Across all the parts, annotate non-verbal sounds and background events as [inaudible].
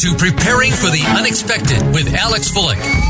to Preparing for the Unexpected with Alex Fullick.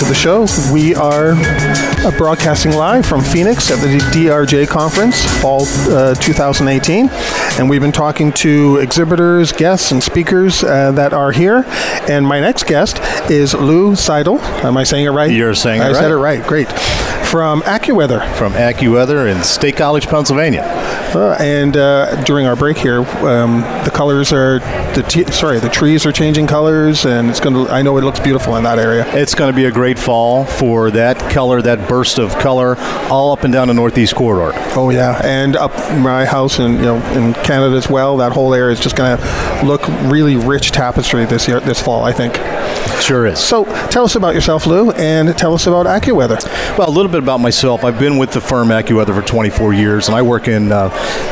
to the show. We are uh, broadcasting live from Phoenix at the DRJ conference, fall uh, 2018. And we've been talking to exhibitors, guests, and speakers uh, that are here. And my next guest is Lou Seidel. Am I saying it right? You're saying I it right. I said it right. Great. From AccuWeather. From AccuWeather in State College, Pennsylvania. Uh, and uh, during our break here, um, the colors are the t- sorry, the trees are changing colors, and it's going to. I know it looks beautiful in that area. It's going to be a great fall for that color, that burst of color, all up and down the northeast corridor. Oh yeah, and up my house in you know in Canada as well. That whole area is just going to look really rich tapestry this year, this fall. I think. Sure is. So tell us about yourself, Lou, and tell us about AccuWeather. Well, a little bit about myself. I've been with the firm AccuWeather for 24 years, and I work in uh,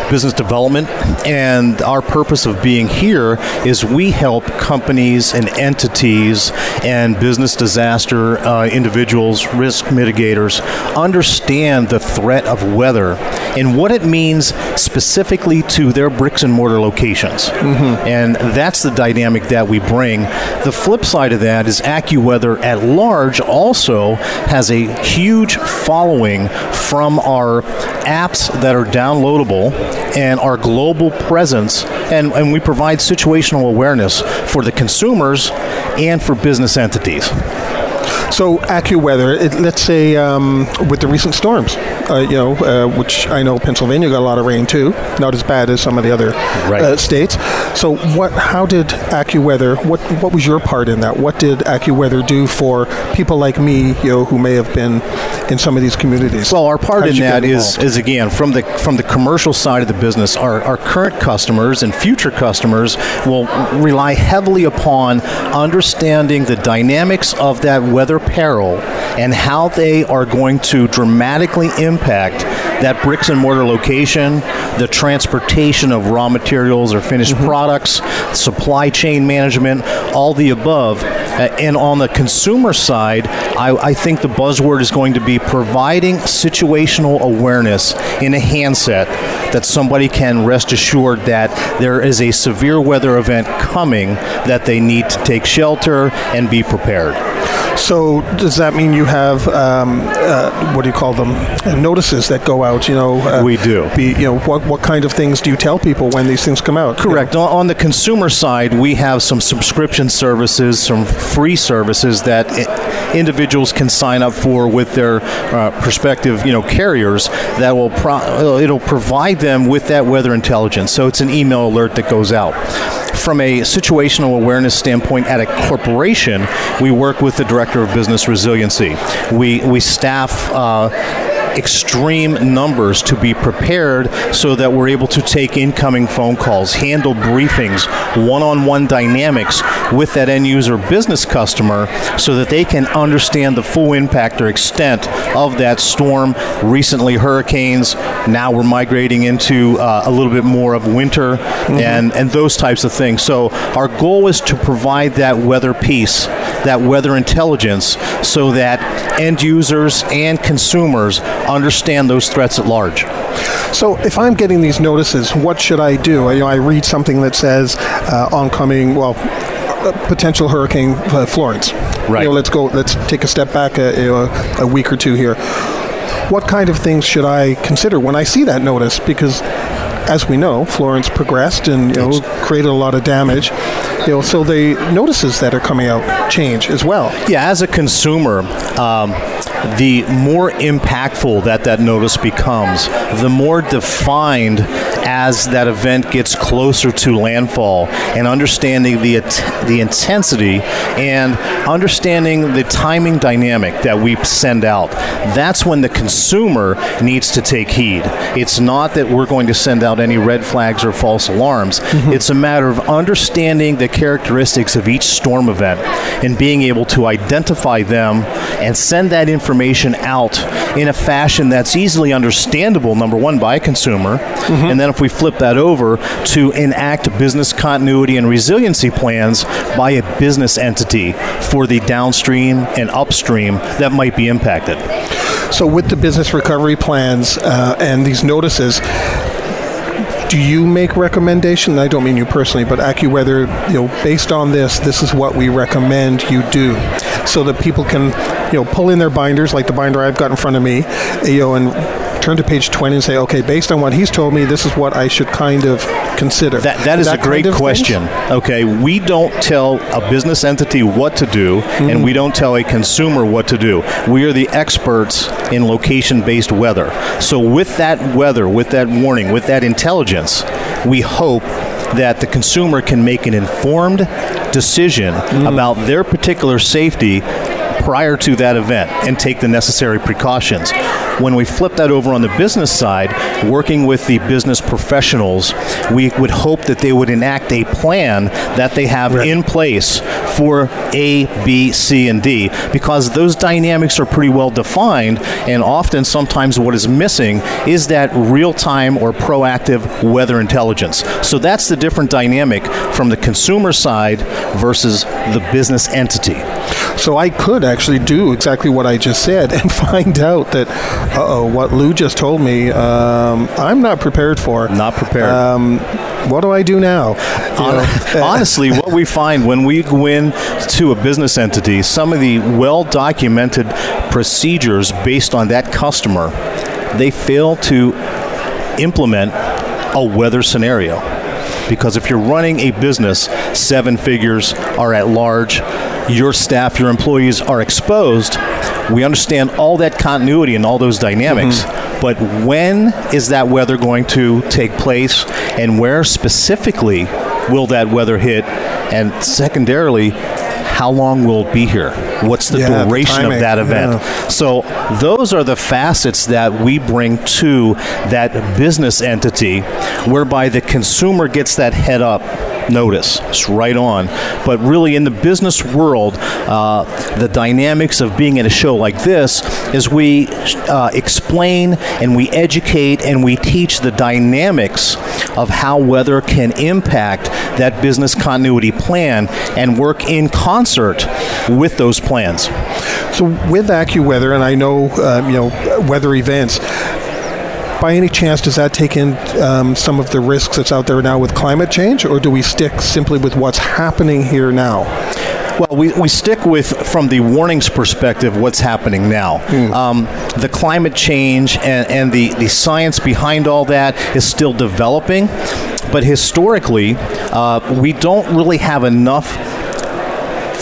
business development. And our purpose of being here is we help companies and entities and business disaster uh, individuals, risk mitigators, understand the threat of weather and what it means specifically to their bricks and mortar locations. And that's the dynamic that we bring. The flip side of that is AccuWeather at large also has a huge following from our apps that are downloadable and our global presence. And, and we provide situational awareness for the consumers and for business entities. So AccuWeather, it, let's say um, with the recent storms, uh, you know, uh, which I know Pennsylvania got a lot of rain too, not as bad as some of the other Right. uh, states. So what? How did AccuWeather? What? What was your part in that? What did AccuWeather do for people like me, you know, who may have been in some of these communities? Well, our part in that is, is again from the from the commercial side of the business. Our, our current customers and future customers will rely heavily upon understanding the dynamics of that weather peril and how they are going to dramatically impact that bricks and mortar location, the transportation of raw materials or finished products, supply chain management, all the above. Uh, and on the consumer side, I, I think the buzzword is going to be providing situational awareness in a handset that somebody can rest assured that there is a severe weather event coming that they need to take shelter and be prepared. So does that mean you have um, uh, what do you call them? Uh, notices that go out. You know, uh, We do. Be, you know, what what kind of things do you tell people when these things come out? Correct. On- On the consumer side, we have some subscription services, some free services that individuals can sign up for with their uh, prospective, you know, carriers. That will pro- it'll provide them with that weather intelligence. So it's an email alert that goes out. From a situational awareness standpoint, at a corporation, we work with the director of business resiliency. We we staff. Uh, extreme numbers to be prepared so that we're able to take incoming phone calls, handle briefings, one on one dynamics with that end user business customer so that they can understand the full impact or extent of that storm. Recently, hurricanes, now we're migrating into uh, a little bit more of winter and, and those types of things. So, our goal is to provide that weather piece, that weather intelligence, so that end users and consumers understand those threats at large. So if I'm getting these notices, what should I do? You know, I read something that says uh, oncoming, well, uh, potential hurricane uh, Florence. Right. You know, let's go. Let's take a step back a, you know, a week or two here. What kind of things should I consider when I see that notice? Because, as we know, Florence progressed and you know created a lot of damage. You know, so the notices that are coming out change as well. Yeah, as a consumer, um, the more impactful that that notice becomes, the more defined as that event gets closer to landfall and understanding the the intensity and understanding the timing dynamic that we send out. That's when the consumer needs to take heed. It's not that we're going to send out any red flags or false alarms. Mm-hmm. It's a matter of understanding the characteristics of each storm event and being able to identify them and send that information out in a fashion that's easily understandable, number one, by a consumer. Mm-hmm. And then we flip that over to enact business continuity and resiliency plans by a business entity for the downstream and upstream that might be impacted. So, with the business recovery plans uh, and these notices, do you make recommendation? I don't mean you personally, but AccuWeather, you know, based on this, this is what we recommend you do, so that people can, you know, pull in their binders like the binder I've got in front of me, you know, and turn to page 20 and say, okay, based on what he's told me, this is what I should kind of consider. That, that is that a great kind of question. Things? Okay, we don't tell a business entity what to do, mm-hmm. and we don't tell a consumer what to do. We are the experts in location based weather. So, with that weather, with that warning, with that intelligence, we hope that the consumer can make an informed decision mm-hmm. about their particular safety prior to that event and take the necessary precautions. When we flip that over on the business side, working with the business professionals, we would hope that they would enact a plan that they have right. in place for A, B, C, and D because those dynamics are pretty well defined, and often sometimes what is missing is that real time or proactive weather intelligence. So that's the different dynamic from the consumer side versus the business entity. So I could actually do exactly what I just said and [laughs] find out that, uh oh, what Lou just told me, um, I'm not prepared for. Not prepared. Um, what do I do now? [laughs] Honestly, what we find when we go in to a business entity, some of the well documented procedures based on that customer, they fail to implement a weather scenario. Because if you're running a business, seven figures are at large, your staff, your employees are exposed, we understand all that continuity and all those dynamics. Mm-hmm. But when is that weather going to take place, and where specifically will that weather hit? And secondarily, how long will it be here? What's the yeah, duration the of that event? Yeah. So those are the facets that we bring to that business entity whereby the consumer gets that head up notice. It's right on. But really, in the business world, uh, the dynamics of being at a show like this is we uh, explain and we educate and we teach the dynamics of how weather can impact that business continuity plan and work in concert with those plans. So, with AccuWeather, and I know um, you know weather events by any chance, does that take in um, some of the risks that's out there now with climate change, or do we stick simply with what's happening here now? Well, we, we stick with, from the warnings perspective, what's happening now. Mm. Um, the climate change and, and the, the science behind all that is still developing, but historically, uh, we don't really have enough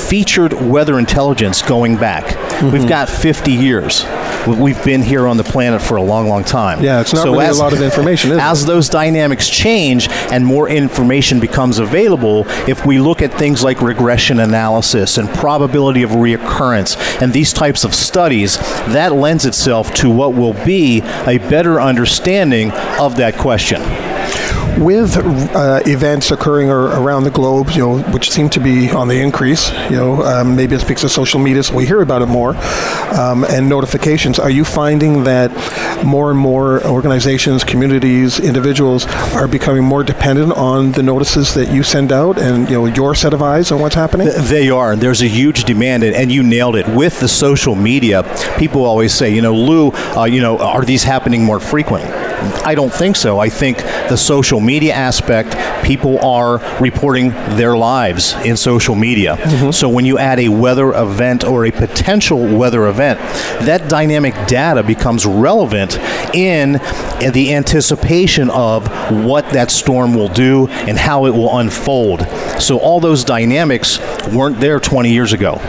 featured weather intelligence going back. Mm-hmm. We've got 50 years we've been here on the planet for a long, long time. Yeah, it's not so really as, a lot of information, As it? those dynamics change and more information becomes available, if we look at things like regression analysis and probability of reoccurrence and these types of studies, that lends itself to what will be a better understanding of that question with uh, events occurring around the globe, you know, which seem to be on the increase, you know, um, maybe it's because of social media, so we hear about it more, um, and notifications. Are you finding that more and more organizations, communities, individuals are becoming more dependent on the notices that you send out, and you know, your set of eyes on what's happening? They are. There's a huge demand, and you nailed it. With the social media, people always say, you know, Lou, uh, you know, are these happening more frequently? I don't think so. I think the social media aspect, people are reporting their lives in social media. Mm-hmm. So when you add a weather event or a potential weather event, that dynamic data becomes relevant in the anticipation of what that storm will do and how it will unfold. So all those dynamics weren't there 20 years ago.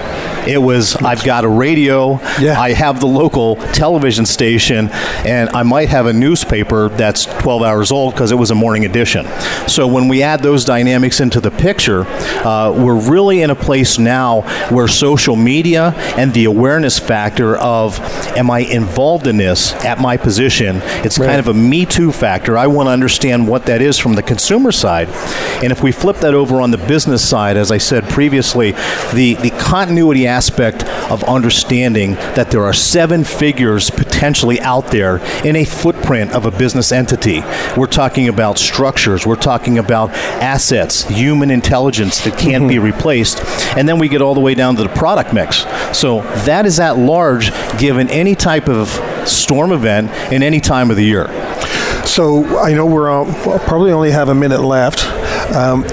It was I've got a radio, Yeah. I have the local television station, and I might have a newspaper that's 12 hours old because it was a morning edition. So when we add those dynamics into the picture, uh, we're really in a place now where social media and the awareness factor of am I involved in this at my position? It's Right. kind of a me too factor. I want to understand what that is from the consumer side. And if we flip that over on the business side, as I said previously, the, the continuity aspect of understanding that there are seven figures potentially out there in a footprint of a business entity. We're talking about structures, we're talking about assets, human intelligence that can't be [laughs] replaced, and then we get all the way down to the product mix. So that is at large given any type of storm event in any time of the year. So I know we're uh, we'll probably only have a minute left. Um,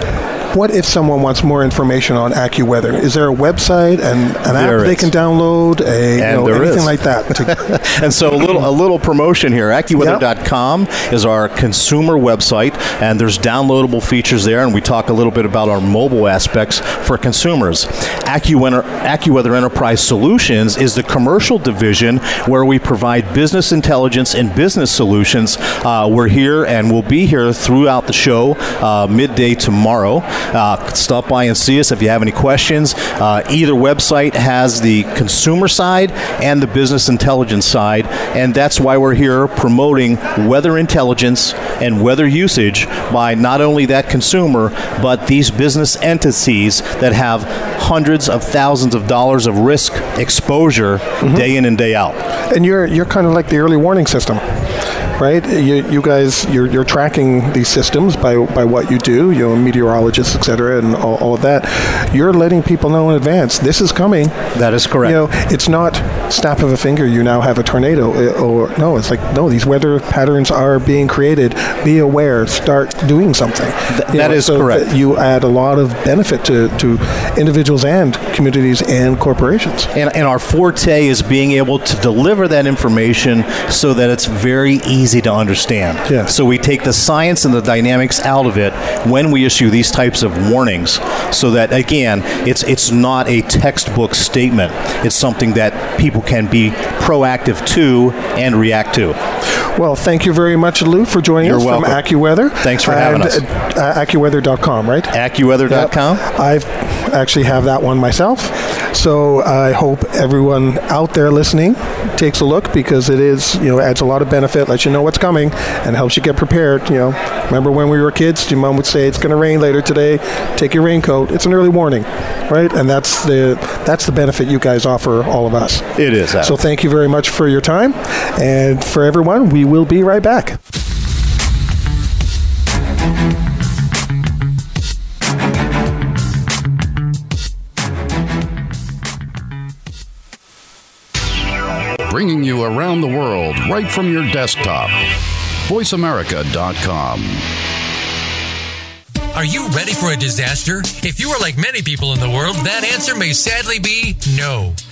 what if someone wants more information on AccuWeather? Is there a website and an There app they can download? A you And know, anything is. like that? [laughs] And so a little a little promotion here. AccuWeather.com is our consumer website, and there's downloadable features there. And we talk a little bit about our mobile aspects for consumers. AccuWeather, AccuWeather Enterprise Solutions is the commercial division where we provide business intelligence and business solutions. Uh, we're here and we'll be here throughout the show uh, midday tomorrow. Uh, stop by and see us if you have any questions. Uh, either website has the consumer side and the business intelligence side, and that's why we're here promoting weather intelligence and weather usage by not only that consumer, but these business entities that have hundreds of thousands of dollars of risk exposure day in and day out. and you're you're kind of like the early warning system. Right, you, you guys, you're, you're tracking these systems by, by what you do, you know, meteorologists, et cetera, and all, all of that. You're letting people know in advance this is coming. That is correct. You know, it's not snap of a finger. You now have a tornado, uh, or no, it's like no. These weather patterns are being created. Be aware. Start doing something. You that is so correct. that You add a lot of benefit to, to individuals and communities and corporations. And, and our forte is being able to deliver that information so that it's very easy to understand. Yes. So we take the science and the dynamics out of it when we issue these types of warnings, so that again, it's it's not a textbook statement. It's something that people can be proactive to and react to. Well, thank you very much, Lou, for joining You're us welcome. from AccuWeather. Thanks for having and, us. Uh, AccuWeather.com, right? AccuWeather.com. Yep. I've actually have that one myself. So I hope everyone out there listening takes a look because it is, you know, adds a lot of benefit, lets you know what's coming, and helps you get prepared. You know, remember when we were kids, your mom would say it's going to rain later today. Take your raincoat. It's an early warning, right? And that's the that's the benefit you guys offer all of us. It is. Adam. So thank you very much for your time, and for everyone, we will be right back. Bringing you around the world right from your desktop. VoiceAmerica.com. Are you ready for a disaster? If you are like many people in the world, that answer may sadly be no.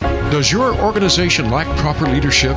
Does your organization lack proper leadership?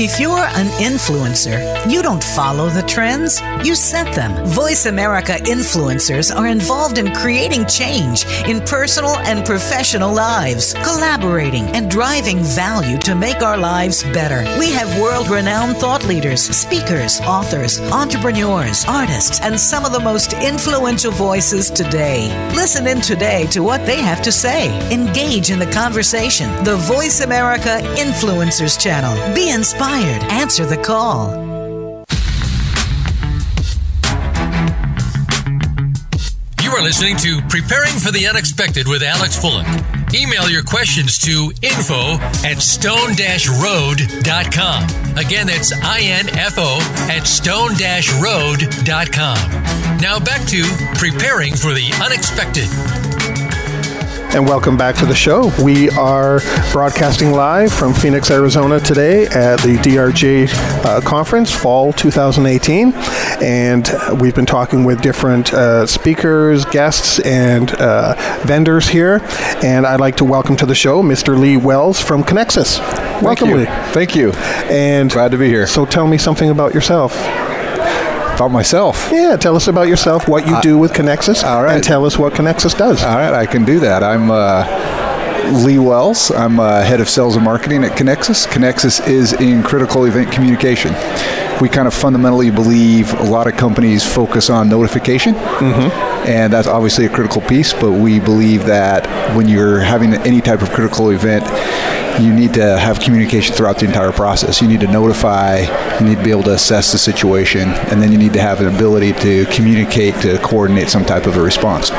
If you're an influencer, you don't follow the trends, you set them. Voice America influencers are involved in creating change in personal and professional lives, collaborating and driving value to make our lives better. We have world renowned thought leaders, speakers, authors, entrepreneurs, artists, and some of the most influential voices today. Listen in today to what they have to say. Engage in the conversation. The Voice America Influencers Channel. Be inspired. Answer the call. You are listening to Preparing for the Unexpected with Alex Fullick. Email your questions to info at stone-road.com. Again, that's I-N-F-O at stone-road.com. Now back to Preparing for the Unexpected and welcome back to the show. We are broadcasting live from Phoenix, Arizona today at the DRJ uh, conference, fall 2018. And we've been talking with different uh, speakers, guests, and uh, vendors here. And I'd like to welcome to the show Mr. Lee Wells from Konexus. Welcome, Thank Lee. Thank you. And glad to be here. So tell me something about yourself about myself. Yeah, tell us about yourself, what you uh, do with Konexus, all right. and tell us what Konexus does. All right, I can do that. I'm uh, Lee Wells. I'm uh, head of sales and marketing at Konexus. Konexus is in critical event communication. We kind of fundamentally believe a lot of companies focus on notification, mm-hmm. and that's obviously a critical piece. But we believe that when you're having any type of critical event, you need to have communication throughout the entire process. You need to notify, you need to be able to assess the situation, and then you need to have an ability to communicate to coordinate some type of a response.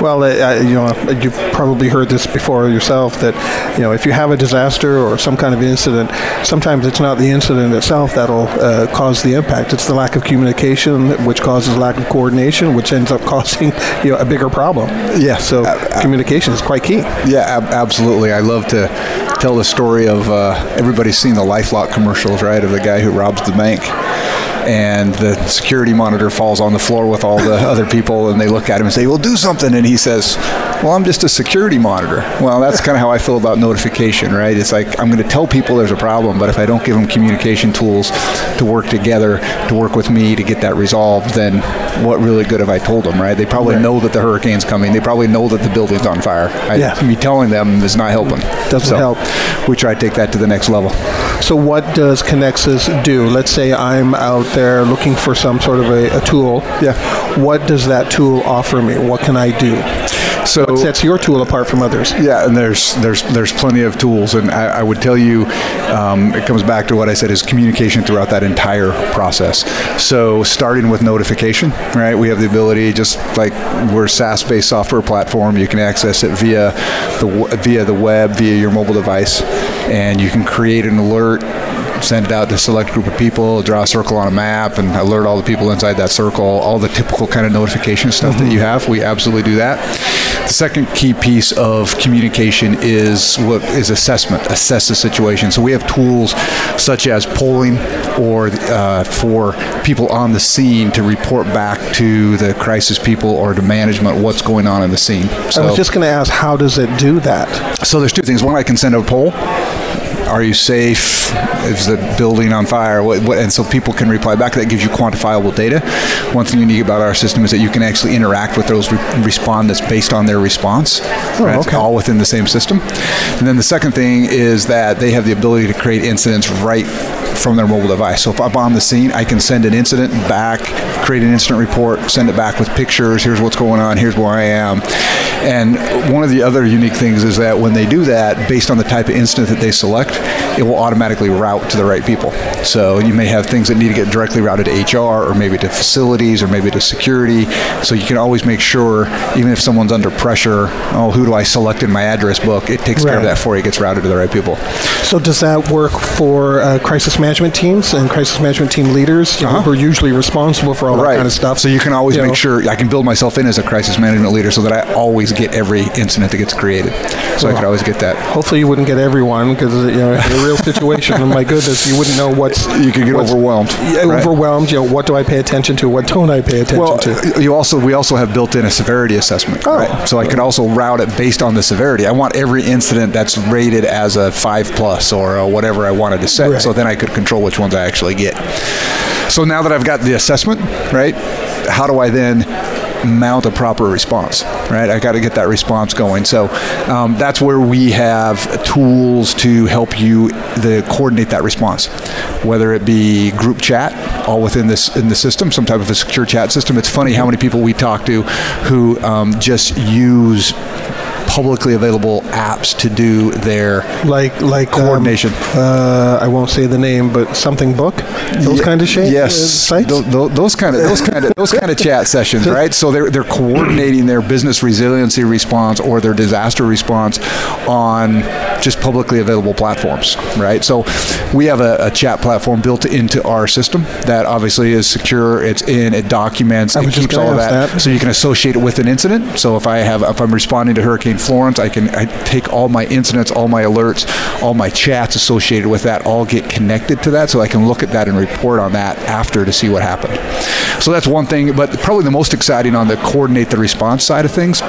Well, uh, you know, you've probably heard this before yourself that, you know, if you have a disaster or some kind of incident, sometimes it's not the incident itself that'll uh, cause the impact. It's the lack of communication, which causes lack of coordination, which ends up [laughs] causing, you know, a bigger problem. Yeah. So uh, communication is quite key. Yeah, ab- absolutely. I love to tell the story of uh, everybody's seen the LifeLock commercials, right? Of the guy who robs the bank and the security monitor falls on the floor with all the other people and they look at him and say well do something. And he says well i'm just a security monitor. Well that's kind of how i feel about notification right? It's like i'm going to tell people there's a problem but if i don't give them communication tools to work together to work with me to get that resolved then what really good have i told them right? They probably right. know that the hurricane's coming. They probably know that the building's on fire. I, yeah. me telling them is not helping. Doesn't so help. we try to take that to the next level. So what does Konexus do? Let's say i'm out there looking for some sort of a, a tool, yeah. what does that tool offer me? What can I do? So what sets your tool apart from others? Yeah, and there's there's there's plenty of tools, and I, I would tell you, um, it comes back to what I said is communication throughout that entire process. So starting with notification, right? We have the ability, just like we're SaaS-based software platform, you can access it via the via the web, via your mobile device, and you can create an alert send it out to a select group of people, draw a circle on a map, and alert all the people inside that circle. All the typical kind of notification stuff mm-hmm. that you have, we absolutely do that. The second key piece of communication is what is assessment. Assess the situation. So we have tools such as polling, or uh, for people on the scene to report back to the crisis people or to management what's going on in the scene. So, I was just going to ask, how does it do that? So there's two things. One, I can send a poll are you safe? Is the building on fire? What, what, and so people can reply back. That gives you quantifiable data. One thing unique about our system is that you can actually interact with those re- respondents based on their response. Oh, right? okay. All within the same system. And then the second thing is that they have the ability to create incidents right from their mobile device. So if I'm on the scene, I can send an incident back, create an incident report, send it back with pictures. Here's what's going on. Here's where I am. And one of the other unique things is that when they do that, based on the type of incident that they select, it will automatically route to the right people. So you may have things that need to get directly routed to HR or maybe to facilities or maybe to security. So you can always make sure, even if someone's under pressure, oh, who do I select in my address book? It takes right. care of that for you, gets routed to the right people. So does that work for uh, crisis management teams and crisis management team leaders uh-huh. who are usually responsible for all right. that kind of stuff? So you can always you make know. sure I can build myself in as a crisis management leader so that I always get every incident that gets created. So well, I could always get that. Hopefully, you wouldn't get everyone because you know, in a real [laughs] situation, oh my goodness, you wouldn't know what's. You could get overwhelmed. Yeah, right? overwhelmed. You know, what do I pay attention to? What don't I pay attention well, to? You also we also have built in a severity assessment. Oh. Right? So I could also route it based on the severity. I want every incident that's rated as a five plus or whatever I wanted to set. Right. So then I could control which ones I actually get. So now that I've got the assessment, right? How do I then mount a proper response, right? I got to get that response going. So um, that's where we have tools to help you the coordinate that response, whether it be group chat, all within this in the system, some type of a secure chat system. It's funny how many people we talk to who um, just use publicly available apps to do their like like coordination. Um, uh, I won't say the name, but something book, those Yeah, kind of shit. Yes, uh, sites. Tho- tho- those kind of those kind of [laughs] those kind of chat sessions, right? So they're they're coordinating their business resiliency response or their disaster response on just publicly available platforms, right? So we have a, a chat platform built into our system that obviously is secure. It's in, it documents, it keeps all of that, that. so you can associate it with an incident. So if I have if I'm responding to Hurricane Florence, I can I take all my incidents, all my alerts, all my chats associated with that, all get connected to that, so I can look at that and report on that after to see what happened. So that's one thing, but probably the most exciting on the coordinate the response side of things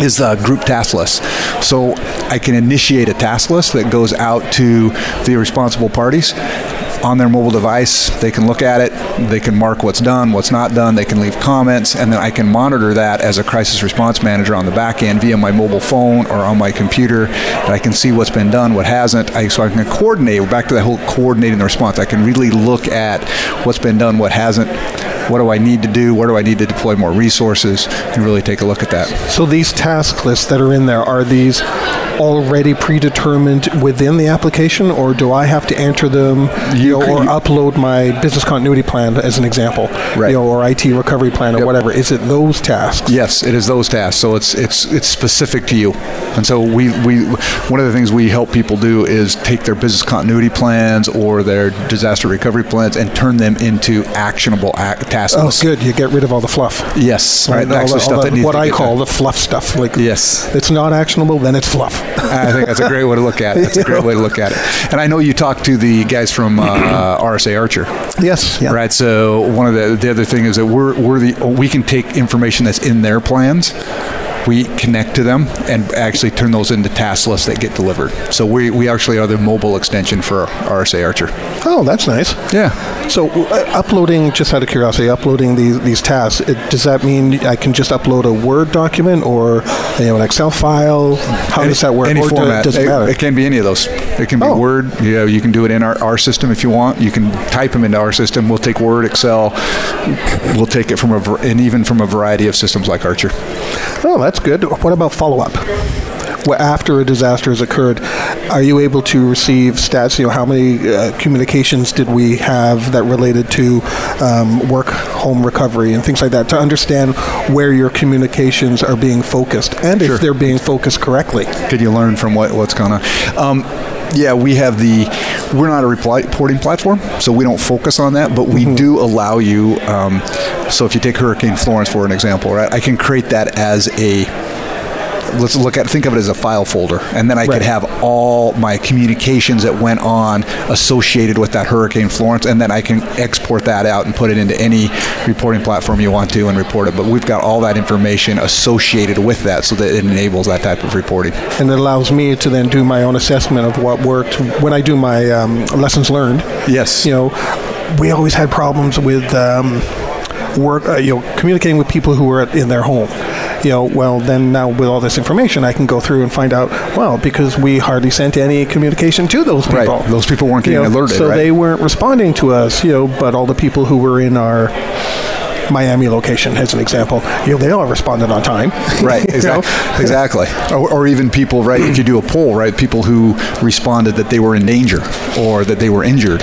is a group task list. So I can initiate a task list that goes out to the responsible parties on their mobile device. They can look at it, they can mark what's done, what's not done, they can leave comments, and then I can monitor that as a crisis response manager on the back end via my mobile phone or on my computer. And I can see what's been done, what hasn't. I, so I can coordinate, back to that whole coordinating the response. I can really look at what's been done, what hasn't. What do I need to do? Where do I need to deploy more resources? And really take a look at that. So these task lists that are in there are these already predetermined within the application, or do I have to enter them, you, know, or upload my business continuity plan as an example, Right. you know, or IT recovery plan or Yep. whatever? Is it those tasks? Yes, it is those tasks. So it's it's it's specific to you. And so we, we one of the things we help people do is take their business continuity plans or their disaster recovery plans and turn them into actionable ac task Oh, lists. good. You get rid of all the fluff. Yes, right. All Actually, the- all stuff that needs what I call done. the fluff stuff. Like, Yes. it's not actionable, then it's fluff. I think that's a great way to look at it. That's a great way to look at it. And I know you talked to the guys from uh, RSA Archer. yes. Yeah. Right. So one of the the other thing is that we're we're the we can take information that's in their plans. We connect to them and actually turn those into task lists that get delivered. So we, we actually are the mobile extension for RSA Archer. Oh, that's nice. Yeah. So, uh, uploading, just out of curiosity, uploading these these tasks, it, does that mean I can just upload a Word document or you know, an Excel file? How does that work? Any or format. does it it, matter? it can be any of those. It can be Oh. Word. You know, you can do it in our, our system if you want. You can type them into our system. We'll take Word, Excel. We'll take it from a and even from a variety of systems like Archer. oh, that's good. What about follow up? After a disaster has occurred, are you able to receive stats? You know, how many uh, communications did we have that related to um, work, home recovery, and things like that, to understand where your communications are being focused and Sure. if they're being focused correctly? Could you learn from what, what's going on? Um, yeah, we have the. We're not a reporting platform, so we don't focus on that. But we do allow you. Um, so if you take Hurricane Florence for an example, right? I can create that as a. Let's look at think of it as a file folder, and then I Right. could have all my communications that went on associated with that Hurricane Florence, and then I can export that out and put it into any reporting platform you want to and report it. But we've got all that information associated with that, so that it enables that type of reporting. and it allows me to then do my own assessment of what worked when I do my um, lessons learned. Yes. You know, we always had problems with um, work, uh, you know, communicating with people who were in their home. You know, well, then now with all this information, I can go through and find out. Well, because we hardly sent any communication to those people. Right. Those people weren't You getting know, alerted, so right? they weren't responding to us. You know, but all the people who were in our Miami location, as an example, you know, they all responded on time. [laughs] Right, [laughs] know? exactly. exactly. Or, or even people, right, if you do a poll, right, people who responded that they were in danger or that they were injured,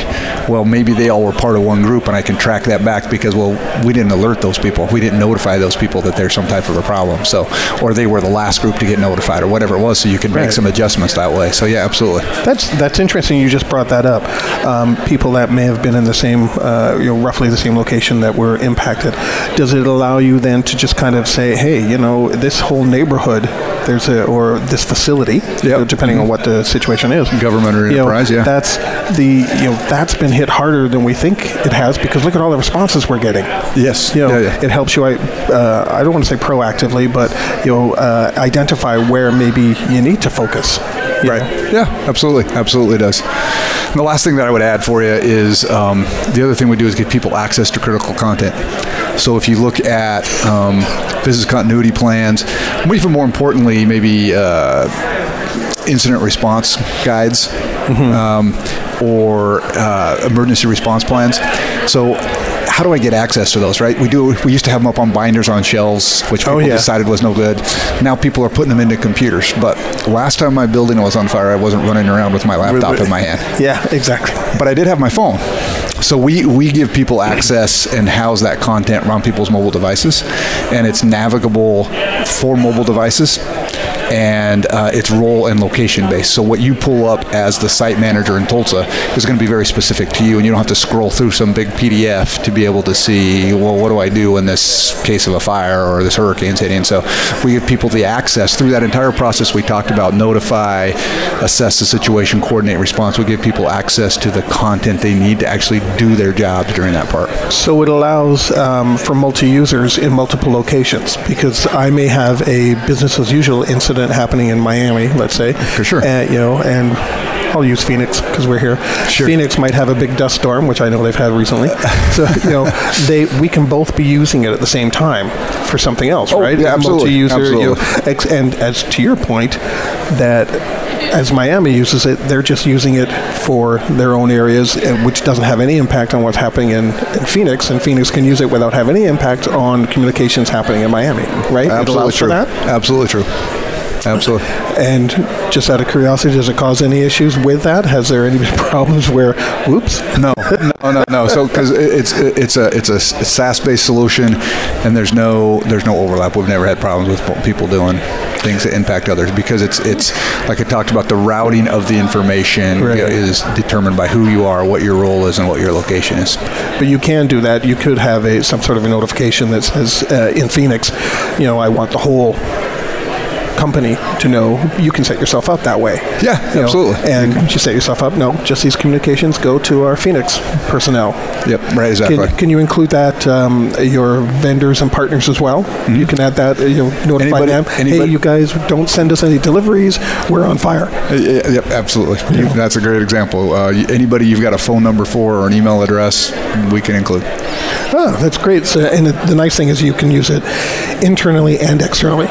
well, maybe they all were part of one group and I can track that back because, well, we didn't alert those people. We didn't notify those people that there's some type of a problem. So, or they were the last group to get notified or whatever it was, so you can make some adjustments that way. So, yeah, absolutely. That's that's interesting. You just brought that up. Um, people that may have been in the same, uh, you know, roughly the same location that were impacted. Does it allow you then to just kind of say, hey, you know, this whole neighborhood, there's a or this facility, know, depending on what the situation is, Government or you know, enterprise, yeah. That's the you know that's been hit harder than we think it has because look at all the responses we're getting. Yes. You know, Yeah, yeah. it helps you. Uh, I don't want to say proactively, but you know, uh, identify where maybe you need to focus. Right. know? Yeah, absolutely. Absolutely does. And the last thing that I would add for you is um, the other thing we do is give people access to critical content. So if you look at um, business continuity plans, even more importantly, maybe uh, incident response guides um, or uh, emergency response plans. So how do I get access to those? Right? We do. We used to have them up on binders on shelves, which oh, people Oh, yeah. decided was no good. Now people are putting them into computers. But last time my building was on fire, I wasn't running around with my laptop in my hand [laughs] Yeah, exactly. but I did have my phone. So we, we give people access and house that content around people's mobile devices, and it's navigable for mobile devices, and uh, it's role and location based. So what you pull up as the site manager in Tulsa is going to be very specific to you, and you don't have to scroll through some big PDF to be able to see, well, what do I do in this case of a fire or this hurricane's hitting? So we give people the access through that entire process we talked about notify, assess the situation, coordinate response. We give people access to the content they need to actually do their jobs during that part. So it allows um, for multi-users in multiple locations because I may have a business as usual incident happening in Miami, let's say. For sure. Uh, you know, and I'll use Phoenix because we're here. Sure. Phoenix might have a big dust storm, which I know they've had recently. so you know, [laughs] they we can both be using it at the same time for something else, Oh, right? yeah, absolutely, Multi-user, you know, and as to your point, that as Miami uses it, they're just using it for their own areas, uh, which doesn't have any impact on what's happening in, in Phoenix, and Phoenix can use it without having any impact on communications happening in Miami, right? Absolutely true. that. Absolutely true. Absolutely. And just out of curiosity, does it cause any issues with that? Has there any [laughs] problems where, whoops? No, no, no, no. So because it's it's a it's a SaaS-based solution, and there's no there's no overlap. We've never had problems with people doing things that impact others because it's it's like I talked about the routing of the information Right. is determined by who you are, what your role is, and what your location is. But you can do that. You could have a some sort of a notification that says uh, in Phoenix, you know, I want the whole company to know. You can set yourself up that way. Yeah, You know, absolutely. and you set yourself up. No, just these communications go to our Phoenix personnel. Yep, right, exactly. Can, can you include that um, your vendors and partners as well? You can add that. uh, You know, notify Mm-hmm. Anybody- them. Hey, you guys don't send us any deliveries. We're on fire. Uh, Yep, absolutely. You- that's a great example. Uh, anybody you've got a phone number for or an email address, we can include. Oh, that's great. So, and the, the nice thing is you can use it internally and externally.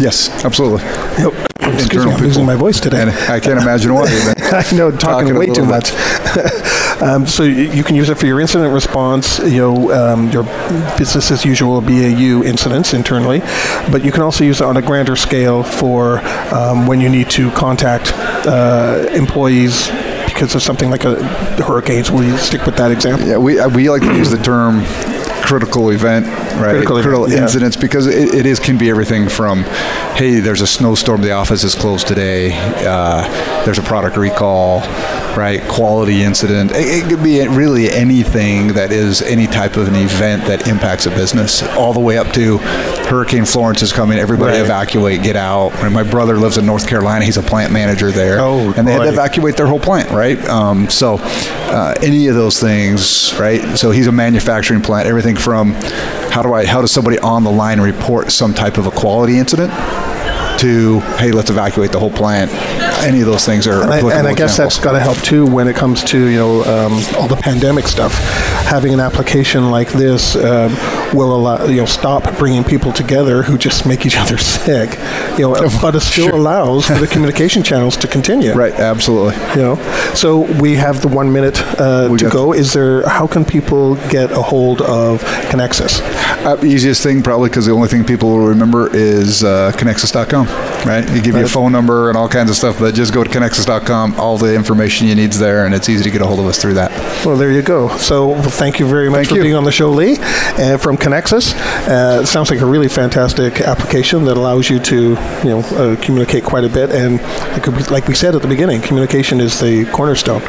[laughs] Yes, absolutely. Yep. Excuse me, I'm losing my voice today. And I can't imagine why. [laughs] I know, talking, a way too little much. [laughs] um, so you can use it for your incident response, you know, um, your business as usual BAU incidents internally, but you can also use it on a grander scale for um, when you need to contact uh, employees because of something like a hurricanes. Will you stick with that example? Yeah, we uh, we like to use the term critical event, right? Critical event, yeah. incidents because it, it is can be everything from, hey, there's a snowstorm, the office is closed today. Uh, there's a product recall, right? Quality incident. It, it could be really anything that is any type of an event that impacts a business, all the way up to Hurricane Florence is coming. Everybody Right. evacuate, get out. And my brother lives in North Carolina. He's a plant manager there, Oh, and they had to evacuate their whole plant, right? Um, so, uh, any of those things, right? So he's a manufacturing plant. Everything from how do I, how does somebody on the line report some type of a quality incident to hey, let's evacuate the whole plant. Any of those things are And I, applicable and I guess that's got to help too when it comes to you know um, all the pandemic stuff. Having an application like this um, will allow you know stop bringing people together who just make each other [laughs] sick. You know, [laughs] but it still Sure. allows for the [laughs] communication channels to continue. right. Absolutely. You know, so we have the one minute uh, to go. Is there? How can people get a hold of Konexus? Uh, easiest thing probably because the only thing people will remember is uh, Konexus.com, right? You give you a phone number and all kinds of stuff, but just go to Konexus.com. All the information you need's there, and it's easy to get a hold of us through that. Well, there you go. So, well, thank you very much Thank for you. being on the show, Lee, uh, from Konexus. Uh, it sounds like a really fantastic application that allows you to, you know, uh, communicate quite a bit. And like we- like we said at the beginning, communication is the cornerstone.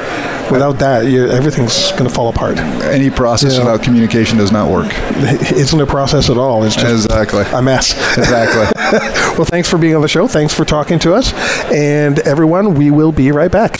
Without that, you, everything's going to fall apart. Any process Yeah. without communication does not work. [laughs] It isn't a process at all. It's just Exactly. a mess. Exactly. [laughs] well, thanks for being on the show. Thanks for talking to us. And everyone, we will be right back.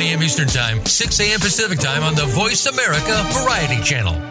a.m. Eastern Time, 6 a.m. Pacific Time on the Voice America Variety Channel.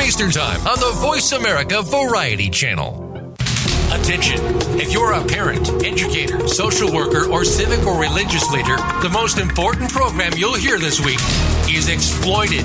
Eastern Time on the Voice America Variety Channel. Attention! If you're a parent, educator, social worker, or civic or religious leader, the most important program you'll hear this week is Exploited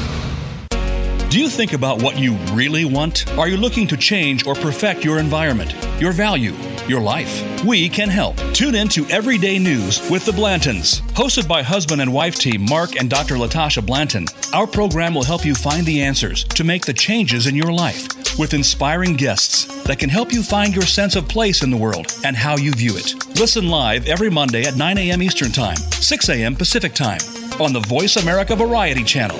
Do you think about what you really want? Are you looking to change or perfect your environment, your value, your life? We can help. Tune in to Everyday News with the Blantons. Hosted by husband and wife team Mark and Dr. Latasha Blanton, our program will help you find the answers to make the changes in your life with inspiring guests that can help you find your sense of place in the world and how you view it. Listen live every Monday at 9 a.m. Eastern Time, 6 a.m. Pacific Time on the Voice America Variety Channel.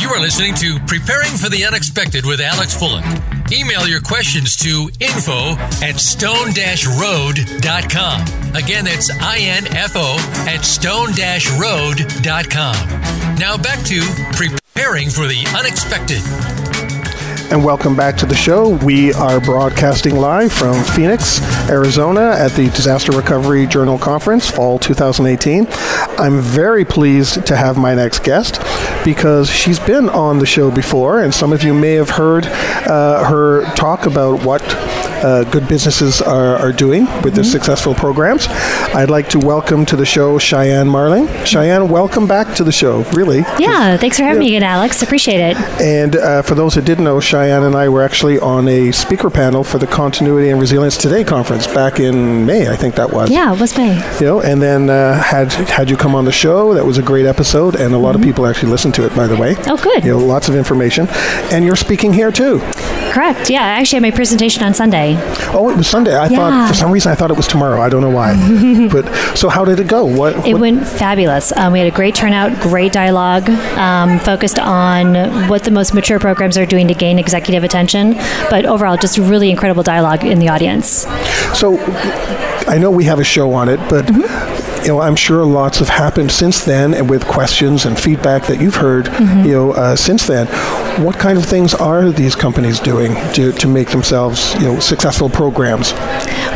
You are listening to Preparing for the Unexpected with Alex Fullick. Email your questions to info at stone-road.com. Again, that's I-N-F-O at stone-road.com. Now back to Preparing for the Unexpected. And welcome back to the show. We are broadcasting live from Phoenix, Arizona at the Disaster Recovery Journal Conference, Fall 2018. I'm very pleased to have my next guest because she's been on the show before, and some of you may have heard uh, her talk about what uh, good businesses are, are doing with their successful programs. I'd like to welcome to the show Cheyenne Marling. Cheyenne, welcome back to the show, really. Yeah, thanks for having me again, Alex. Appreciate it. And uh, for those that didn't know, Cheyenne and I were actually on a speaker panel for the Continuity and Resilience Today conference back in May, I think that was. Yeah, it was May. You know, and then uh, had had you come on the show. That was a great episode, and a lot of people actually listened to it. By the way. Oh, good. You know, lots of information, and you're speaking here too. Correct. Yeah, I actually had my presentation on Sunday. Oh, it was Sunday. I Yeah. thought for some reason I thought it was tomorrow. I don't know why. [laughs] but so how did it go? What? It went fabulous. Um, we had a great turnout, great dialogue, um, focused on what the most mature programs are doing to gain executive attention, but overall, just really incredible dialogue in the audience. So I know we have a show on it, but mm-hmm. You know I'm sure lots have happened since then, and with questions and feedback that you've heard, you know, uh, since then. What kind of things are these companies doing to, to make themselves, you know, successful programs?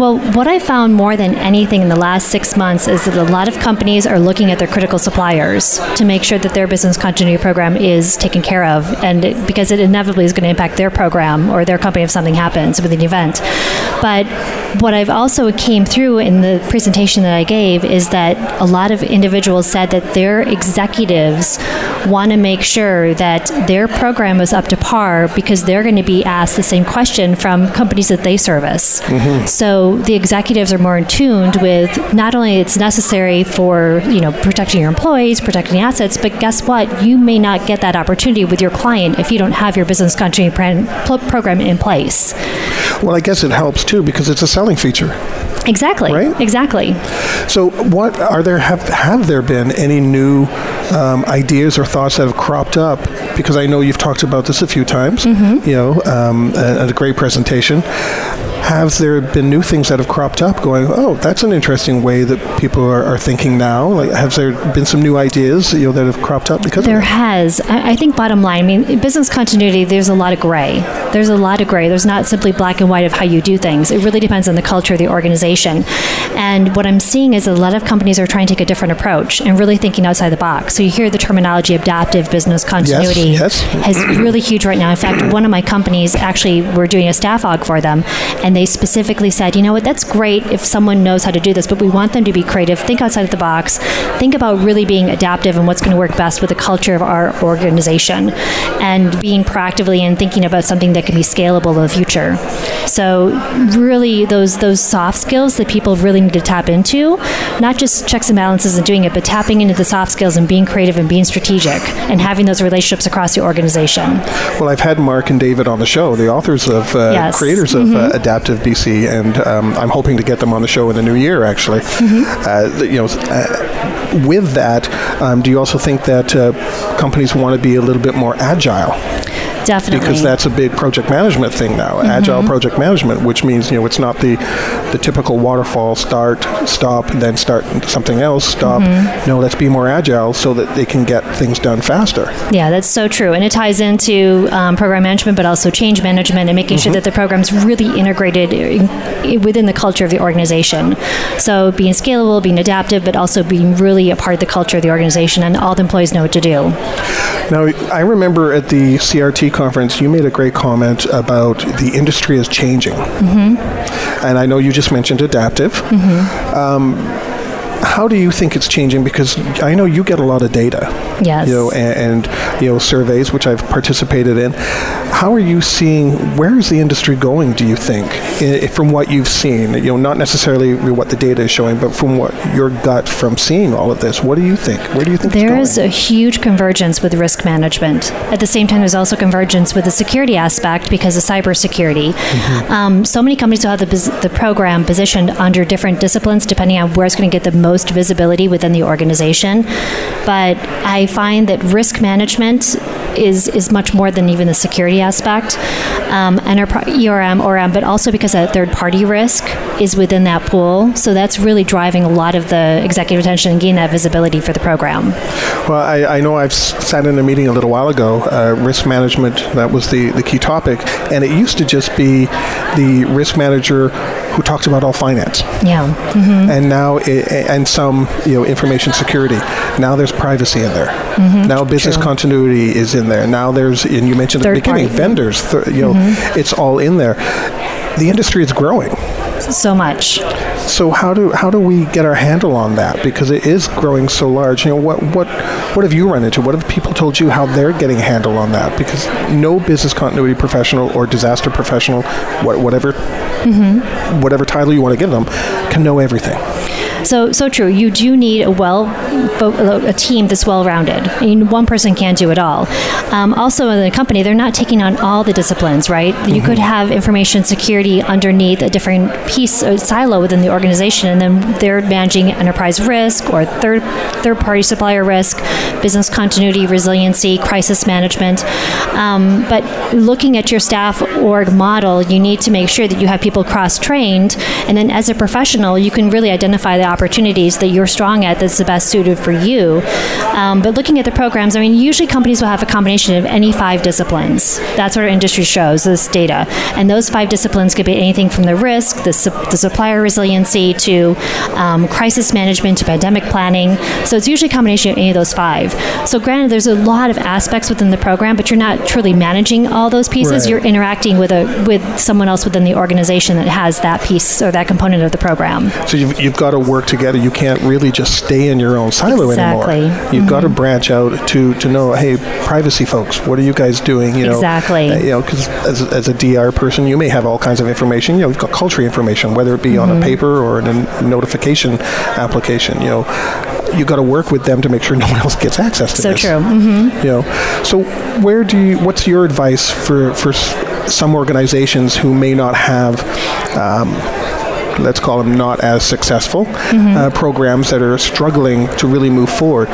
Well, what I found more than anything in the last six months is that a lot of companies are looking at their critical suppliers to make sure that their business continuity program is taken care of, and it, because it inevitably is going to impact their program or their company if something happens with an event. But what I've also came through in the presentation that I gave is that a lot of individuals said that their executives want to make sure that their program is up to par because they're going to be asked the same question from companies that they service. Mm-hmm. So the executives are more in tuned with not only it's necessary for you know protecting your employees, protecting assets, but guess what? You may not get that opportunity with your client if you don't have your business continuity plan, pl- program in place. Well, I guess it helps too because it's a selling feature. Exactly. Right? Exactly. So, what are there have have there been any new um, ideas or thoughts that have cropped up? Because I know you've talked about this a few times. Mm-hmm. You know, um, a great presentation. Have there been new things that have cropped up? Going, oh, that's an interesting way that people are, are thinking now. Like, has there been some new ideas you know that have cropped up because There has. I, I think bottom line, I mean, in business continuity, there's a lot of gray. There's a lot of gray. There's not simply black and white of how you do things. It really depends on the culture of the organization. And what I'm seeing is a lot of companies are trying to take a different approach and really thinking outside the box. So you hear the terminology adaptive business continuity yes. has really huge right now. In fact, one of my companies actually we're doing a staff aug for them, and they specifically said, you know what, that's great if someone knows how to do this, but we want them to be creative, think outside of the box, think about really being adaptive and what's going to work best with the culture of our organization, and being proactively and thinking about something that can be scalable in the future. So really, those those soft skills that people really need to tap into, not just checks and balances and doing it, but tapping into the soft skills and being creative and being strategic and having those relationships across the organization. Well, I've had Mark and David on the show, the authors of, uh, Yes. creators of Mhm. uh, Adaptive BC, and um, I'm hoping to get them on the show in the new year. Actually, uh, you know, uh, with that, um, do you also think that uh, companies want to be a little bit more agile? Definitely. Because that's a big project management thing now, agile Mhm. project management, which means you know it's not the the typical waterfall start, stop, then start something else, stop. Mhm. No, let's be more agile so that they can get things done faster. Yeah, that's so true. And it ties into um, program management, but also change management and making sure Mhm. that the program's really integrated in, in- within the culture of the organization. So being scalable, being adaptive, but also being really a part of the culture of the organization, and all the employees know what to do. Now, I remember at the CRT conference, you made a great comment about the industry is changing. hmm And I know you just mentioned adaptive. hmm Um, how do you think it's changing? Because I know you get a lot of data. Yes. You know, and, and you know surveys, which I've participated in. How are you seeing? Where is the industry going? Do you think, i- from what you've seen? You know, not necessarily what the data is showing, but from what your gut from seeing all of this. What do you think? Where do you think There is a huge convergence with risk management. At the same time, there's also convergence with the security aspect because of cybersecurity. Mm-hmm. Um, so many companies will have the, the program positioned under different disciplines depending on where it's going to get the most visibility within the organization. But I find that risk management is, is much more than even the security aspect. Um, enterprise, ERM, ORM, but also because that third party risk is within that pool. So that's really driving a lot of the executive attention and getting that visibility for the program. Well, I, I know I've sat in a meeting a little while ago, uh, risk management, that was the, the key topic, and it used to just be the risk manager who talks about all finance. Yeah. hmm And now, i- i- and some, you know, information security. Now there's privacy in there. Mhm, Now business true. continuity is in there. Now there's, and you mentioned at the beginning, party. vendors, th- you know, Mhm. it's all in there. The industry is growing. So much. So how do how do we get our handle on that? Because it is growing so large. You know what what what have you run into? What have people told you how they're getting a handle on that? Because no business continuity professional or disaster professional, what, whatever hmm whatever title you want to give them, can know everything. So, so true. You do need a well, a team that's well-rounded. I mean, one person can't do it all. Um, also, in a company, they're not taking on all the disciplines, right? You could have information security underneath a different piece or silo within the organization, and then they're managing enterprise risk or third third-party supplier risk, business continuity, resiliency, crisis management. Um, but looking at your staff org model, you need to make sure that you have people cross-trained, and then as a professional, you can really identify the opportunities that you're strong at that's the best suited for you. Um, but looking at the programs, I mean, usually companies will have a combination of any five disciplines. That's what our industry shows, this data. And those five disciplines could be anything from the risk, the, sup- the supplier resiliency, to um, crisis management, to pandemic planning. So it's usually a combination of any of those five. So granted, there's a lot of aspects within the program, but you're not truly managing all those pieces. Right. You're interacting with a with someone else within the organization that has that piece or that component of the program. So you've, you've got to work work together. You can't really just stay in your own silo Exactly. anymore. You've got to Mm-hmm. branch out to to know, hey, privacy folks, what are you guys doing? You know, Exactly. uh, you know, because as, as a DR person, you may have all kinds of information. You know, you've got culture information, whether it be on a Mhm. paper or in a notification application. You know, you got to work with them to make sure [laughs] no one else gets access to So this. true. hmm You know, so where do you? What's your advice for for some organizations who may not have? Um, Let's call them not as successful Mm-hmm. uh, programs that are struggling to really move forward.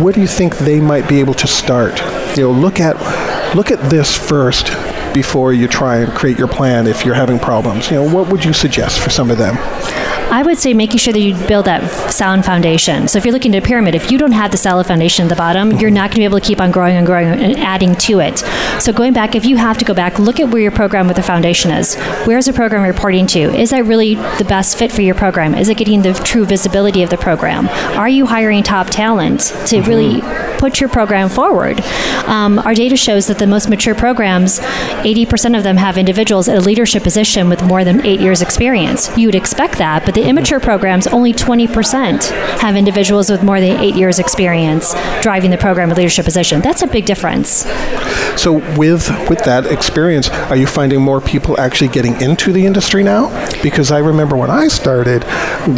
Where do you think they might be able to start? You know, look at look at this first before you try and create your plan. If you're having problems, you know, what would you suggest for some of them? I would say making sure that you build that sound foundation. So if you're looking at a pyramid, if you don't have the solid foundation at the bottom, you're not going to be able to keep on growing and growing and adding to it. So going back, if you have to go back, look at where your program with the foundation is. Where's the program reporting to? Is that really the best fit for your program? Is it getting the true visibility of the program? Are you hiring top talent to really mm-hmm. Put your program forward? Um, our data shows that the most mature programs, 80% of them have individuals at a leadership position with more than eight years experience. You would expect that, but the immature programs, only 20% have individuals with more than eight years experience driving the program at leadership position. That's a big difference. So with with that experience, are you finding more people actually getting into the industry now? Because I remember when I started,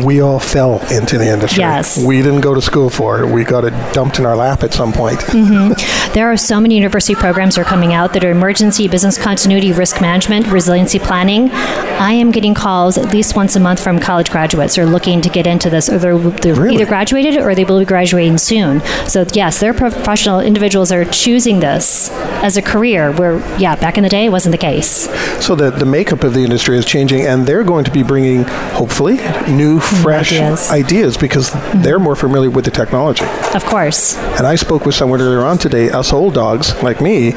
we all fell into the industry. Yes. We didn't go to school for it. We got it dumped in our lap at some point. hmm There are so many university programs that are coming out that are emergency business continuity, risk management, resiliency planning. I am getting calls at least once a month from college graduates who are looking to get into this, or they're, they're either graduated or they will be graduating soon. So yes, they're professional individuals that are choosing this as a career. Where yeah, back in the day, it wasn't the case. So the, the makeup of the industry is changing, and they're going to be bringing, hopefully, new, fresh ideas. ideas, because they're more familiar with the technology. Of course. And I spoke with someone earlier on today. Us old dogs like me,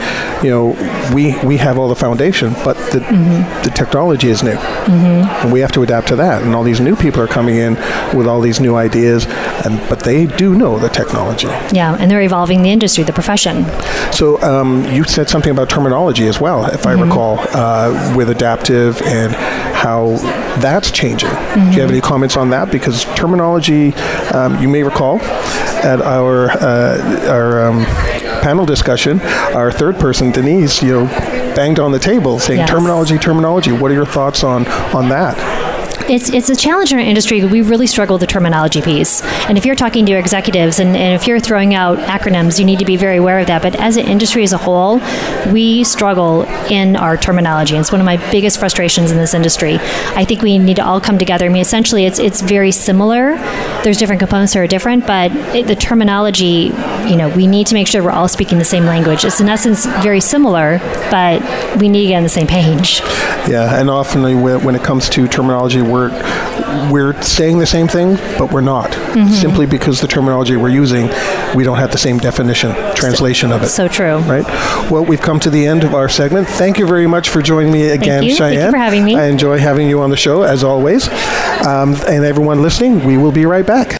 you know, we we have all the foundation, but the the technology is new, Mm-hmm. and we have to adapt to that. And all these new people are coming in with all these new ideas, and but they do know the technology. Yeah, and they're evolving the industry, the profession. So um, you said something about terminology as well, if I recall, uh, with adaptive and how that's changing. Do you have any comments on that? Because terminology, um, you may recall, at our uh, our um, panel discussion, our third person, Denise, you know, banged on the table saying Yes. terminology, terminology. What are your thoughts on on that? It's, it's a challenge in our industry. We really struggle with the terminology piece. And if you're talking to your executives and, and if you're throwing out acronyms, you need to be very aware of that. But as an industry as a whole, we struggle in our terminology. It's one of my biggest frustrations in this industry. I think we need to all come together. I mean, essentially, it's, it's very similar. There's different components that are different, but it, the terminology, you know, we need to make sure we're all speaking the same language. It's in essence very similar, but we need to get on the same page. Yeah, and often when when it comes to terminology, we're we're saying the same thing, but we're not. Mhm. Simply because the terminology we're using, we don't have the same definition, translation of it. So true. Right. Well, we've come to the end of our segment. Thank you very much for joining me again, you. Thank you Cheyenne. for having me. I enjoy having you on the show as always. Um, and everyone listening, we will be right back.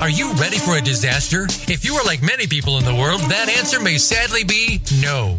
Are you ready for a disaster? If you are like many people in the world, that answer may sadly be no.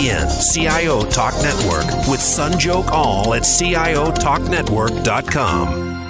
CIO Talk Network with Sanjog Aul at CIOTalkNetwork.com.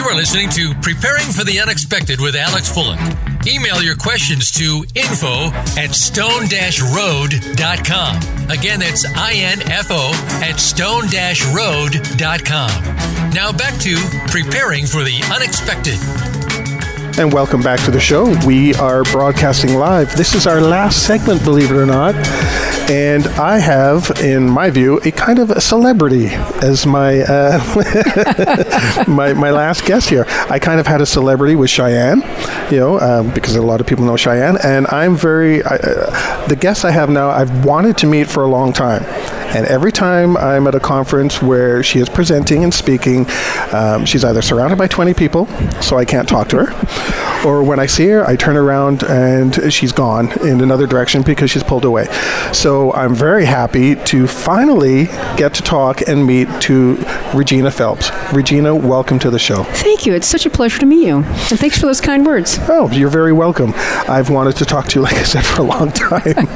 You are listening to Preparing for the Unexpected with Alex Fullick. Email your questions to info at stone-road.com. Again, that's I-N-F-O at stone-road.com. Now back to Preparing for the Unexpected. And welcome back to the show. We are broadcasting live. This is our last segment, believe it or not. And I have, in my view, a kind of a celebrity as my uh, [laughs] my, my last guest here. I kind of had a celebrity with Cheyenne, you know, um, because a lot of people know Cheyenne. And I'm very, I, uh, the guest I have now, I've wanted to meet for a long time. And every time I'm at a conference where she is presenting and speaking, um, she's either surrounded by 20 people, so I can't talk to her, or when I see her, I turn around and she's gone in another direction because she's pulled away. So I'm very happy to finally get to talk and meet to Regina Phelps. Regina, welcome to the show. Thank you. It's such a pleasure to meet you. And thanks for those kind words. Oh, you're very welcome. I've wanted to talk to you, like I said, for a long [laughs] time.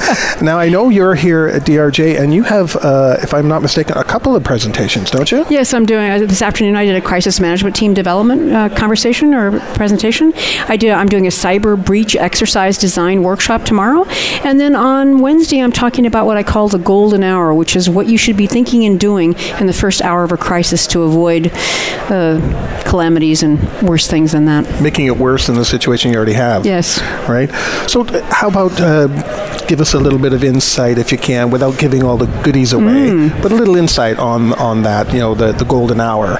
now, I know you're here at DRJ and you have uh, if I'm not mistaken, a couple of presentations, don't you? Yes, I'm doing. Uh, this afternoon, I did a crisis management team development uh, conversation or presentation. I did. I'm doing a cyber breach exercise design workshop tomorrow, and then on Wednesday, I'm talking about what I call the golden hour, which is what you should be thinking and doing in the first hour of a crisis to avoid uh, calamities and worse things than that. Making it worse than the situation you already have. Yes. Right. So, how about uh, give us a little bit of insight, if you can, without giving all the goodies away, mm. but a little insight on on that. You know, the the golden hour.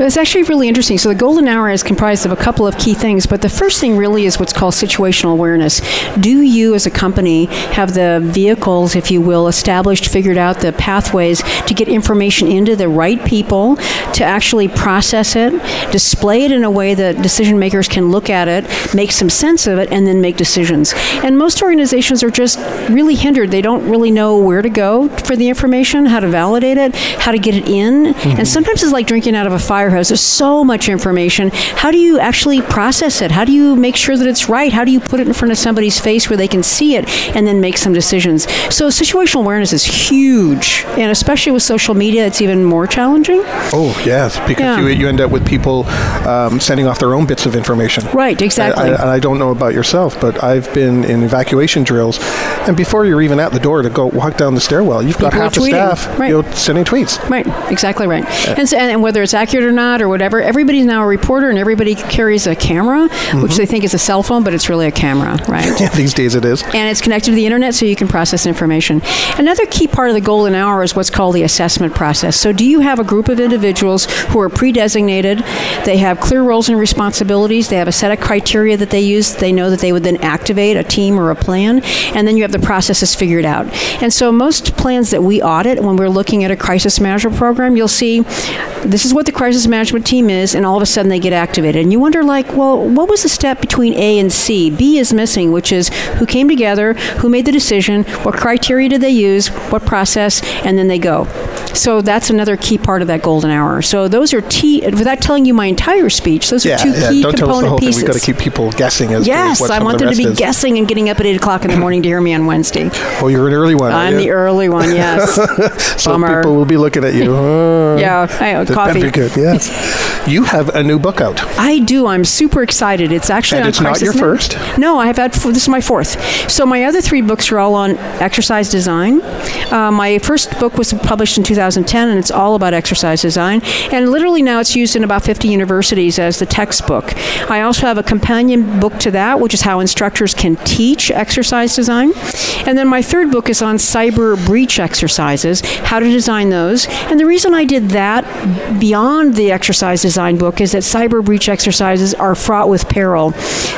It's actually really interesting. So the golden hour is comprised of a couple of key things, but the first thing really is what's called situational awareness. Do you, as a company, have the vehicles, if you will, established, figured out the pathways to get information into the right people, to actually process it, display it in a way that decision makers can look at it, make some sense of it, and then make decisions. And most organizations are just really hindered. They don't really know where to go for the information, how to validate it, how to get it in. Mm-hmm. And sometimes it's like drinking out of a fire hose. There's so much information. How do you actually process it? How do you make sure that it's right? How do you put it in front of somebody's face where they can see it and then make some decisions? So situational awareness is huge, and especially with social media, it's even more challenging. Oh yes, because yeah. you, you end up with people um, sending off their own bits of information. Right, exactly. And I, I, don't know about yourself, but I've been in evacuation drills, and before you're even at the door to go walk down the stairwell, you've got half the staff right. you know, sending tweets. Right, exactly right. Uh, and, so, and whether it's accurate or not or whatever. Everybody's now a reporter, and everybody carries a camera, mm-hmm. which they think is a cell phone, but it's really a camera, right? [laughs] yeah, these days it is. And it's connected to the internet, so you can process information. Another key part of the golden hour is what's called the assessment process. So, do you have a group of individuals who are pre-designated? They have clear roles and responsibilities. They have a set of criteria that they use. They know that they would then activate a team or a plan, and then you have the processes figured out. And so, most plans that we audit when we're looking at a crisis management program, you'll see this is what the crisis management team is, and all of a sudden they get activated. And you wonder, like, well, what was the step between A and C? B is missing, which is who came together, who made the decision, what criteria did they use, what process, and then they go. So that's another key part of that golden hour. So those are t without telling you my entire speech. Those yeah, are two yeah. key Don't component pieces. We've got to keep people guessing as yes, I want the them to be is. guessing and getting up at eight o'clock in the [laughs] morning to hear me on Wednesday. Oh, you're an early one. I'm the early one. Yes. [laughs] so Bummer. people will be looking at you. Oh, [laughs] yeah, I know, coffee. Be good. Yes. you have a new book out. I do. I'm super excited. It's actually and on it's not your first. No, I have had. This is my fourth. So my other three books are all on exercise design. Uh, my first book was published in 2010, and it's all about exercise design. And literally now it's used in about 50 universities as the textbook. I also have a companion book to that, which is how instructors can teach exercise design. And then my third book is on cyber breach exercises, how to design those. And the reason I did that beyond the exercise design book is that cyber breach exercises are fraught with peril.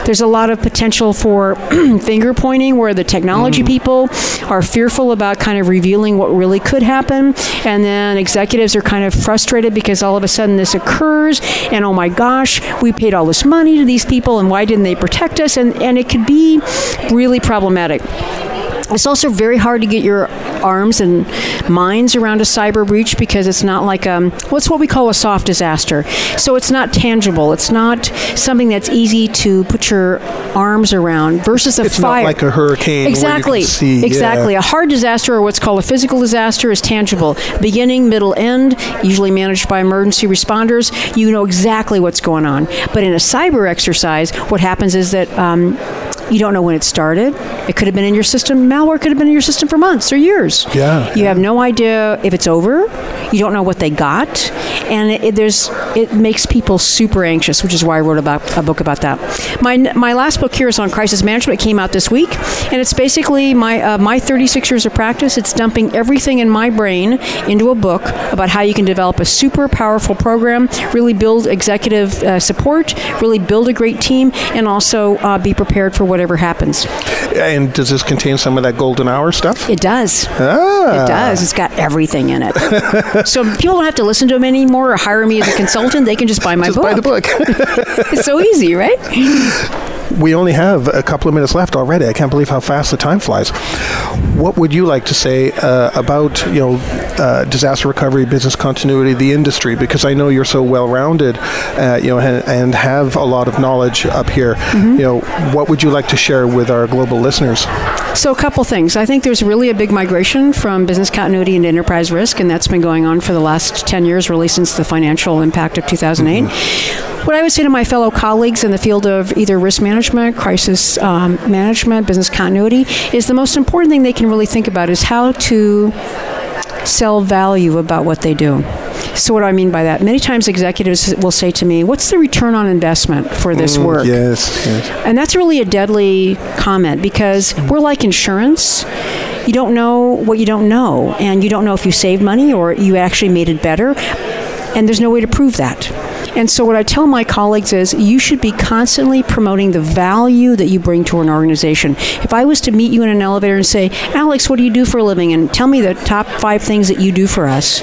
There's a lot of potential for [clears throat] finger pointing where the technology mm. people are fearful about kind of revealing what really could happen. And then executives are kind of frustrated because all of a sudden this occurs and oh my gosh, we paid all this money to these people and why didn't they protect us? And, and it could be really problematic. It's also very hard to get your arms and minds around a cyber breach because it's not like um, what's what we call a soft disaster. So it's not tangible. It's not something that's easy to put your arms around versus a It's fire. not like a hurricane. Exactly. Where you can see, exactly. yeah. A hard disaster or what's called a physical disaster is tangible. Beginning, middle, end, usually managed by emergency responders. You know exactly what's going on. But in a cyber exercise, what happens is that um, you don't know when it started. It could have been in your system. Malware could have been in your system for months or years. Yeah. You have no idea if it's over. You don't know what they got, and it, it- there's it makes people super anxious, which is why I wrote about a book about that. My my last book here is on crisis management. It came out this week, and it's basically my uh, my 36 years of practice. It's dumping everything in my brain into a book about how you can develop a super powerful program, really build executive uh, support, really build a great team, and also uh, be prepared for whatever happens. And does this contain some of that golden hour stuff? It does. Ah. It does. It's got everything in it. so people don't have to listen to them anymore or hire me as a consultant. They can just buy my Just book. buy the book. [laughs] [laughs] it's so easy, right? We only have a couple of minutes left already. I can't believe how fast the time flies. What would you like to say uh, about you know uh, disaster recovery, business continuity, the industry? Because I know you're so well-rounded, uh, you know, and, and have a lot of knowledge up here. Mm-hmm. You know, what would you like to share with our global listeners? So, a couple things. I think there's really a big migration from business continuity into enterprise risk, and that's been going on for the last 10 years, really since the financial impact of 2008. What I would say to my fellow colleagues in the field of either risk management, crisis um, management, business continuity, is the most important thing they can really think about is how to sell value about what they do. So, what do I mean by that? Many times executives will say to me, What's the return on investment for this Mm, work? Yes, yes. And that's really a deadly comment because we're like insurance. You don't know what you don't know, and you don't know if you saved money or you actually made it better, and there's no way to prove that. And so, what I tell my colleagues is you should be constantly promoting the value that you bring to an organization. If I was to meet you in an elevator and say, Alex, what do you do for a living? And tell me the top five things that you do for us.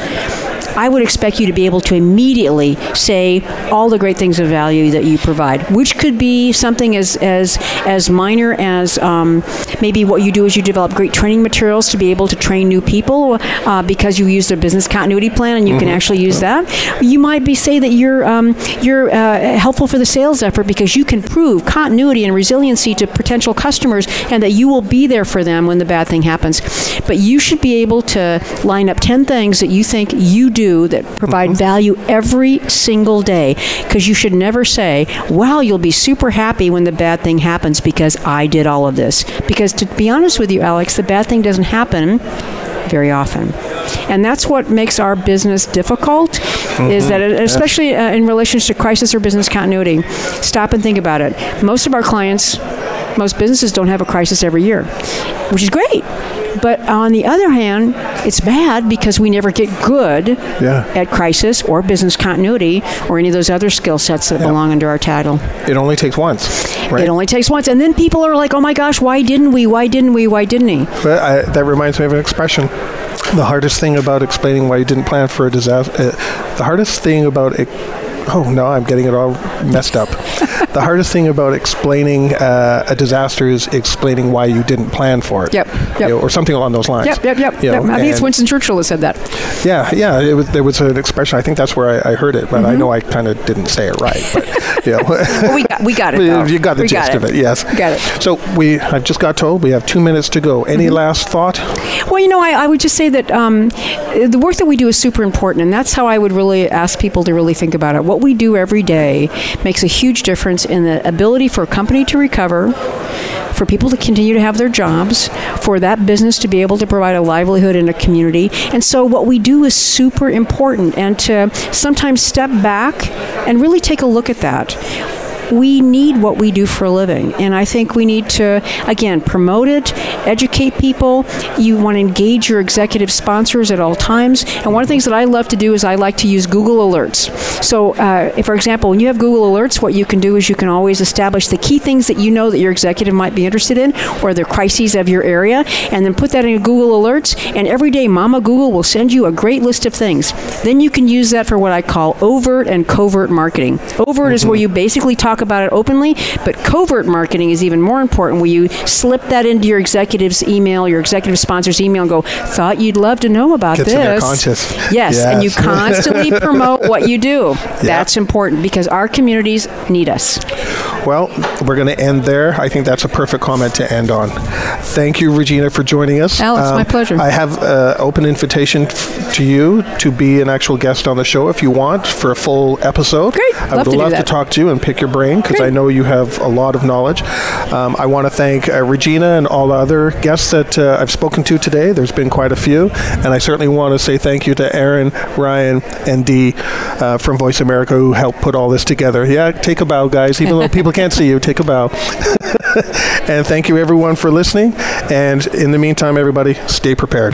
I would expect you to be able to immediately say all the great things of value that you provide, which could be something as as as minor as um, maybe what you do is you develop great training materials to be able to train new people uh, because you use a business continuity plan and you can Mhm. actually use that. You might be say that you're um, you're uh, helpful for the sales effort because you can prove continuity and resiliency to potential customers and that you will be there for them when the bad thing happens. But you should be able to line up 10 things that you think you do that provide value every single day because you should never say, wow, you'll be super happy when the bad thing happens because I did all of this. Because to be honest with you, Alex, the bad thing doesn't happen very often. And that's what makes our business difficult is Mhm. that, it, especially uh, in relation to crisis or business continuity, stop and think about it. Most of our clients, most businesses don't have a crisis every year, which is great. But on the other hand, it's bad because we never get good Yeah. at crisis or business continuity or any of those other skill sets that belong under our title. It only takes once, right? It only takes once. And then people are like, oh my gosh, why didn't we? Why didn't we? Why didn't he? But I, that reminds me of an expression. The hardest thing about explaining why you didn't plan for a disaster, uh, the hardest thing about it, oh no, I'm getting it all messed up. the hardest thing about explaining uh, a disaster is explaining why you didn't plan for it. Yep, You know, or something along those lines. Yep, yep, yep. You yep. know, I think it's Winston Churchill that said that. Yeah, yeah. It was, there was an expression. I think that's where I, I heard it, but I Mhm. know I kind of didn't say it right. But [laughs] you know, Well, we got, we got it. [laughs] though. you got the We gist of it. Yes, Got it. So we, I just got told we have two minutes to go. Any Mm-hmm. last thought? Well, you know, I, I would just say that um, the work that we do is super important, and that's how I would really ask people to really think about it. What we do every day makes a huge difference in the ability for a company to recover, for people to continue to have their jobs, for that business to be able to provide a livelihood in a community. And so, what we do is super important, and to sometimes step back and really take a look at that we need what we do for a living. And I think we need to, again, promote it, educate people. You want to engage your executive sponsors at all times. And one of the things that I love to do is I like to use Google Alerts. So, uh, if, for example, when you have Google Alerts, what you can do is you can always establish the key things that you know that your executive might be interested in or the crises of your area, and then put that in Google Alerts. And every day, Mama Google will send you a great list of things. Then you can use that for what I call overt and covert marketing. Overt mm-hmm. is where you basically talk about it openly, but covert marketing is even more important where you slip that into your executive's email, your executive sponsor's email, and go, thought you'd love to know about Gets this. Conscious. Yes, yes. and you [laughs] constantly promote what you do. Yeah. That's important because our communities need us. Well, we're going to end there. I think that's a perfect comment to end on. Thank you, Regina, for joining us. Alex, um, my pleasure. I have an uh, open invitation f- to you to be an actual guest on the show if you want for a full episode. Great. I love would to love to talk to you and pick your brain because I know you have a lot of knowledge. Um, I want to thank uh, Regina and all the other guests that uh, I've spoken to today. There's been quite a few. And I certainly want to say thank you to Aaron, Ryan, and Dee uh, from Voice America who helped put all this together. Yeah, take a bow, guys. Even though people can't see you, take a bow. [laughs] and thank you, everyone, for listening. And in the meantime, everybody, stay prepared.